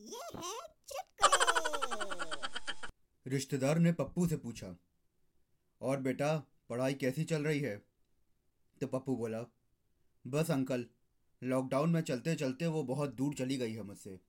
ये है चुटकुले रिश्तेदार ने पप्पू से पूछा, और बेटा, पढ़ाई कैसी चल रही है? तो पप्पू बोला, बस अंकल लॉकडाउन में चलते चलते वो बहुत दूर चली गई है मुझसे।